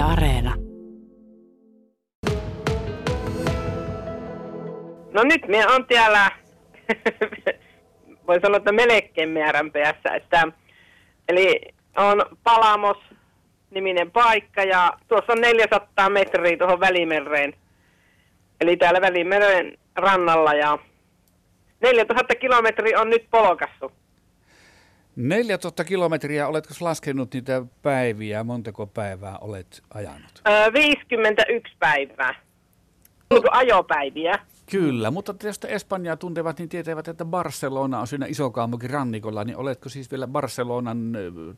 Areena. No nyt me on täällä, voi sanoa, että melkein määränpeässä, että eli on Palamos niminen paikka ja tuossa on 400 metriä tuohon Välimereen. Eli täällä Välimeren rannalla ja 4000 kilometriä on nyt polkassu. 4000 kilometriä, oletko laskenut niitä päiviä, montako päivää olet ajanut? Öö, 51 päivää. Kuin ajopäiviä. Kyllä, mutta jos Espanjaa tuntevat, niin tietävät, että Barcelona on siinä isokaupunkin rannikolla, niin oletko siis vielä Barcelonan,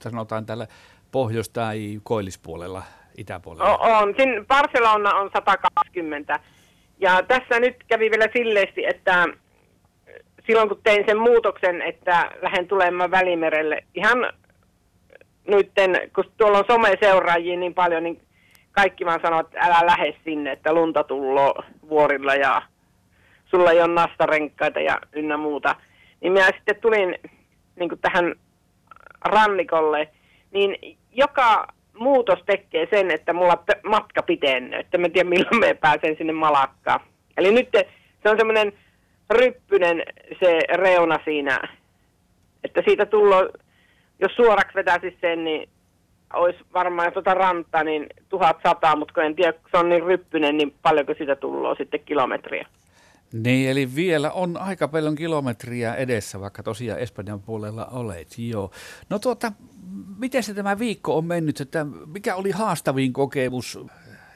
sanotaan täällä pohjois- tai koillispuolella, itäpuolella? O- on. Siin Barcelona on 120. Ja tässä nyt kävi vielä silleesti, että silloin kun tein sen muutoksen, että lähden tulemaan Välimerelle, ihan nytten, kun tuolla on someseuraajia niin paljon, niin kaikki vaan sanoo, että älä lähde sinne, että lunta tulloo vuorilla ja sulla ei ole nastarenkkaita ja ynnä muuta. Niin minä sitten tulin niin tähän rannikolle, niin joka muutos tekee sen, että mulla matka pitenee, että mä tiedän milloin me pääsen sinne Malakkaan. Eli nyt se on semmoinen ryppynen se reuna siinä, että siitä tullaan, jos suoraksi vetäisi sen, niin olisi varmaan tuota rantaa niin 1100, mutta kun en tiedä, kun se on niin ryppynen, niin paljonko sitä tullaan sitten kilometriä. Niin, eli vielä on aika paljon kilometriä edessä, vaikka tosiaan Espanjan puolella olet, joo. No tuota, miten se tämä viikko on mennyt, että mikä oli haastavin kokemus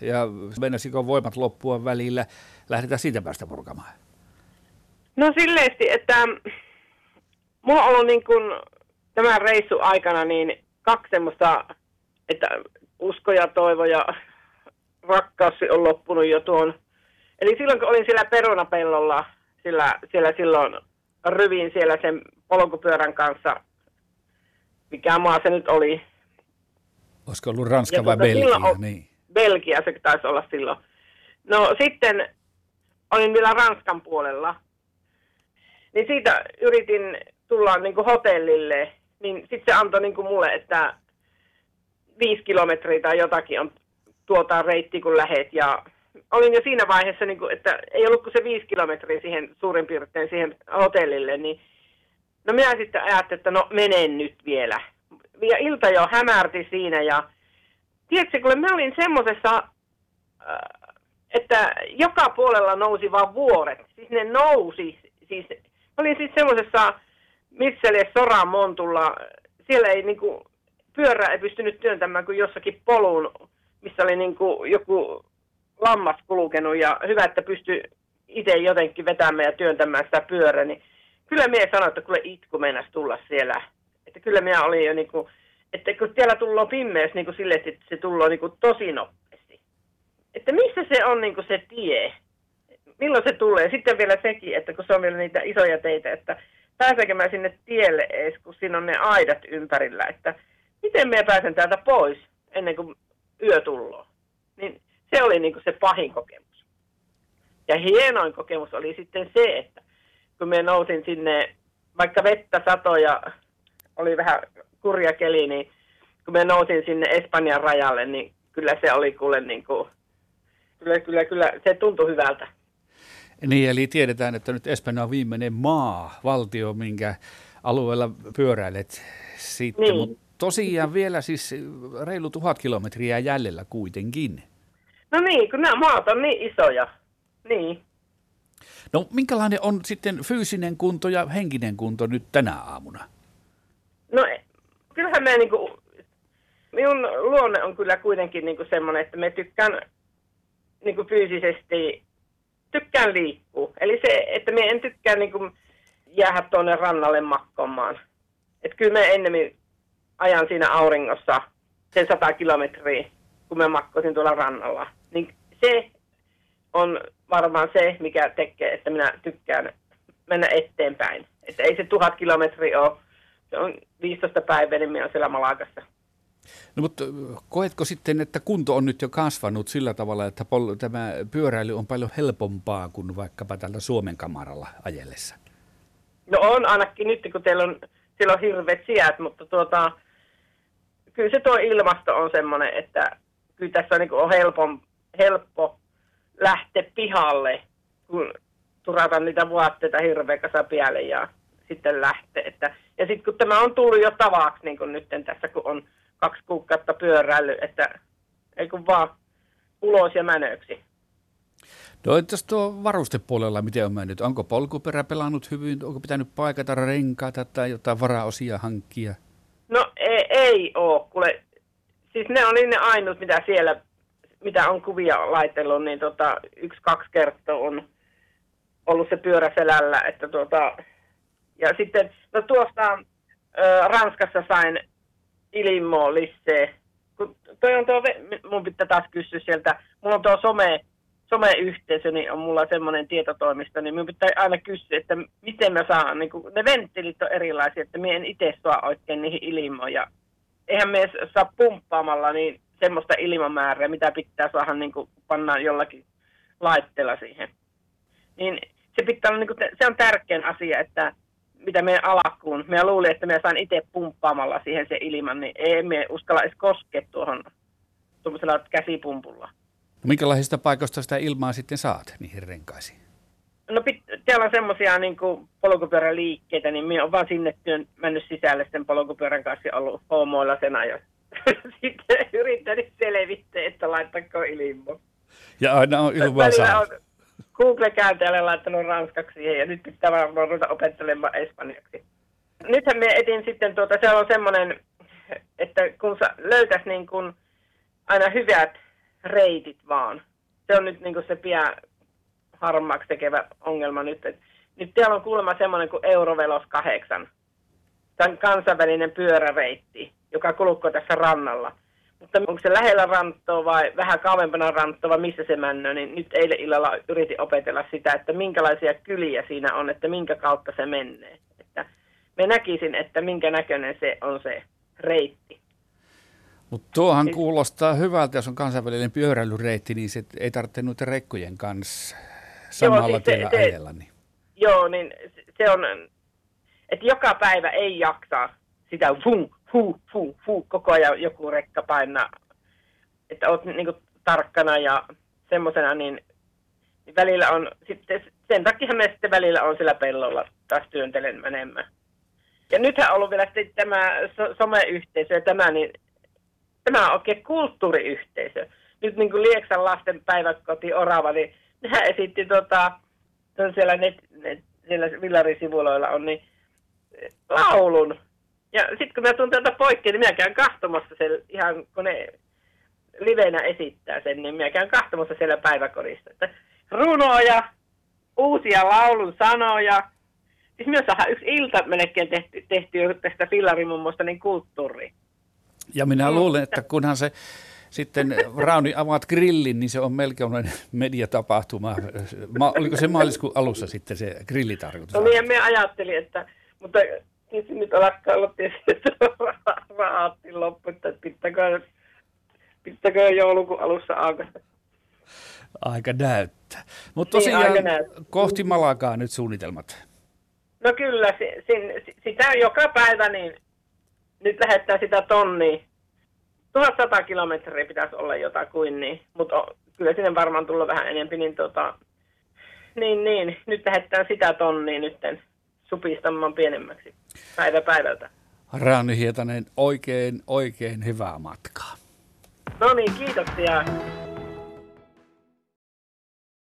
ja mennäsikö voimat loppua välillä? Lähdetään siitä päästä purkamaan. No silleesti, että mulla on ollut niin kuin tämän reissun aikana niin kaksi semmoista, että usko ja toivo ja rakkaus on loppunut jo tuon. Eli silloin kun olin siellä perunapellolla, sillä, siellä silloin ryvin siellä sen polkupyörän kanssa, mikä maa se nyt oli. Olisiko ollut Ranska vai tuota, Belgia? On, niin. Belgia se taisi olla silloin. No sitten olin vielä Ranskan puolella niin siitä yritin tulla niin kuin hotellille, niin sitten se antoi niin kuin mulle, että viisi kilometriä tai jotakin on tuota reitti, kun lähet. Ja olin jo siinä vaiheessa, niin kuin, että ei ollut kuin se viisi kilometriä siihen suurin piirtein siihen hotellille, niin no minä sitten ajattelin, että no menen nyt vielä. Ja ilta jo hämärti siinä ja tiedätkö, kun mä olin semmoisessa, äh, että joka puolella nousi vaan vuoret. Siis ne nousi, siis olin siis semmoisessa Mitselle Soran Montulla, siellä ei niinku, pyörä ei pystynyt työntämään kuin jossakin polun, missä oli niinku joku lammas kulkenut ja hyvä, että pystyi itse jotenkin vetämään ja työntämään sitä pyörää, niin kyllä minä sanoin, että kyllä itku meinasi tulla siellä. Että kyllä minä olin jo niinku, että kun siellä tullaan pimeys niinku sille, että se tullaan niinku tosi nopeasti. Että missä se on niinku se tie? Milloin se tulee. Sitten vielä sekin, että kun se on vielä niitä isoja teitä, että pääsenkö mä sinne tielle edes, kun siinä on ne aidat ympärillä, että miten mä pääsen täältä pois ennen kuin yö tulloo. Niin se oli niin kuin se pahin kokemus. Ja hienoin kokemus oli sitten se, että kun me nousin sinne, vaikka vettä satoja, oli vähän kurja keli, niin kun me nousin sinne Espanjan rajalle, niin kyllä se oli kuule niin kuin, kyllä, kyllä, kyllä, se tuntui hyvältä. Niin, eli tiedetään, että nyt Espanja on viimeinen maa, valtio, minkä alueella pyöräilet sitten. Niin. Mutta tosiaan vielä siis reilu tuhat kilometriä jäljellä kuitenkin. No niin, kun nämä maat on niin isoja. Niin. No minkälainen on sitten fyysinen kunto ja henkinen kunto nyt tänä aamuna? No kyllähän me niinku, minun luonne on kyllä kuitenkin niinku semmoinen, että me tykkään niinku fyysisesti tykkään liikkua. Eli se, että me en tykkää niin kuin jäädä tuonne rannalle makkomaan. Että kyllä me ennemmin ajan siinä auringossa sen 100 kilometriä, kun mä makkosin tuolla rannalla. Niin se on varmaan se, mikä tekee, että minä tykkään mennä eteenpäin. Että ei se tuhat kilometriä ole. Se on 15 päivää, niin minä olen siellä Malakassa. No mutta koetko sitten, että kunto on nyt jo kasvanut sillä tavalla, että pol- tämä pyöräily on paljon helpompaa kuin vaikkapa tällä Suomen kamaralla ajellessa? No on ainakin nyt, kun teillä on, siellä on hirveät sijät, mutta tuota, kyllä se tuo ilmasto on semmoinen, että kyllä tässä niin kuin on helppo, helppo lähteä pihalle, kun turata niitä vaatteita hirveä kasa päälle ja sitten lähteä. Että, ja sitten kun tämä on tullut jo tavaksi niin kuin nyt tässä, kun on kaksi kuukautta pyöräily, että ei kun vaan ulos ja mänöksi. No entäs tuo varustepuolella, miten on mennyt? Onko polkuperä pelannut hyvin? Onko pitänyt paikata renkaita tai jotain varaosia hankkia? No ei, ei ole, kuule. Siis ne oli ne ainut, mitä siellä, mitä on kuvia laitellut, niin tota, yksi, kaksi kertaa on ollut se pyörä selällä, että tuota, ja sitten, no tuosta ö, Ranskassa sain ilmoa lisää, kun toi on tuo, mun pitää taas kysyä sieltä, mulla on tuo some, someyhteisö, niin on mulla semmoinen tietotoimisto, niin minun pitää aina kysyä, että miten mä saan, niin kun, ne venttilit on erilaisia, että minä en itse saa oikein niihin ilmoja. Eihän me saa pumppaamalla niin semmoista ilmamäärää, mitä pitää saada niin kuin pannaan jollakin laitteella siihen. Niin se pitää olla, niin kuin, se on tärkein asia, että mitä meidän alakkuun. Minä luulin, että minä saan itse pumppaamalla siihen se ilman, niin ei me uskalla edes koskea tuohon tuollaisella käsipumpulla. No minkälaisista paikoista sitä ilmaa sitten saat niihin renkaisiin? No täällä on semmoisia niin polkupyöräliikkeitä, niin minä olen vaan sinne työn mennyt sisälle sen polkupyörän kanssa ollut hoomoilla ja sitten yrittänyt selvittää, että laittako ilmo. Ja aina on ilmaa saa. Google-kääntäjälle laittanut ranskaksi siihen ja nyt pitää varmaan ruveta opettelemaan espanjaksi. Nythän me etin sitten, tuota, se on semmoinen, että kun sä löytäis niin kuin aina hyvät reitit vaan. Se on nyt niin se pian harmaaksi tekevä ongelma nyt. Et, nyt täällä on kuulemma semmoinen kuin Eurovelos 8. Tämä kansainvälinen pyöräreitti, joka kulkee tässä rannalla – mutta onko se lähellä ranttoa vai vähän kauempana ranttoa vai missä se männö, niin nyt eilen illalla yritin opetella sitä, että minkälaisia kyliä siinä on, että minkä kautta se menee. Että me näkisin, että minkä näköinen se on se reitti. Mutta tuohan kuulostaa hyvältä, jos on kansainvälinen pyöräilyreitti, niin se ei tarvitse noita rekkojen kanssa samalla joo, siis se, ajella. Niin. Joo, niin se on, että joka päivä ei jaksa sitä vunk, hu, hu, hu, koko ajan joku rekka painaa. Että oot niin kuin, tarkkana ja semmoisena, niin, niin välillä on, sitten, sen takia me sitten välillä on sillä pellolla taas työntelen menemään. Ja nythän on ollut vielä tämä someyhteisö ja tämä, niin tämä on oikein kulttuuriyhteisö. Nyt niin kuin Lieksan lasten päiväkoti Orava, niin nehän esitti tota, siellä, net, net, siellä villarisivuloilla on, niin laulun ja sitten kun mä tuun täältä poikki, niin minä käyn kahtomassa sen ihan, kun ne livenä esittää sen, niin minä käyn kahtomassa siellä päiväkodissa. Että runoja, uusia laulun sanoja. Siis myös saadaan yksi ilta melkein tehty, tehty tästä fillarimummosta niin kulttuuri. Ja minä luulen, että kunhan se sitten Rauni avaat grillin, niin se on melkein mediatapahtuma. Ma, oliko se maaliskuun alussa sitten se grillitarkoitus? No niin, me ajattelin, että, mutta tietysti nyt alkaa olla tietysti, että rahaatti loppu, että pitäkö, pitäkö joulukuun alussa aukasta. Aika näyttää. Mutta niin, tosiaan niin, kohti Malakaa nyt suunnitelmat. No kyllä, si, si, sitä joka päivä, niin nyt lähettää sitä tonnia. 1100 kilometriä pitäisi olla jotakuin, niin, mutta kyllä sinne varmaan tulla vähän enemmän, niin, tota, niin, niin nyt lähettää sitä tonnia nytten supistamaan pienemmäksi päivä päivältä. Rauni Hietanen, oikein, oikein hyvää matkaa. No niin, kiitoksia.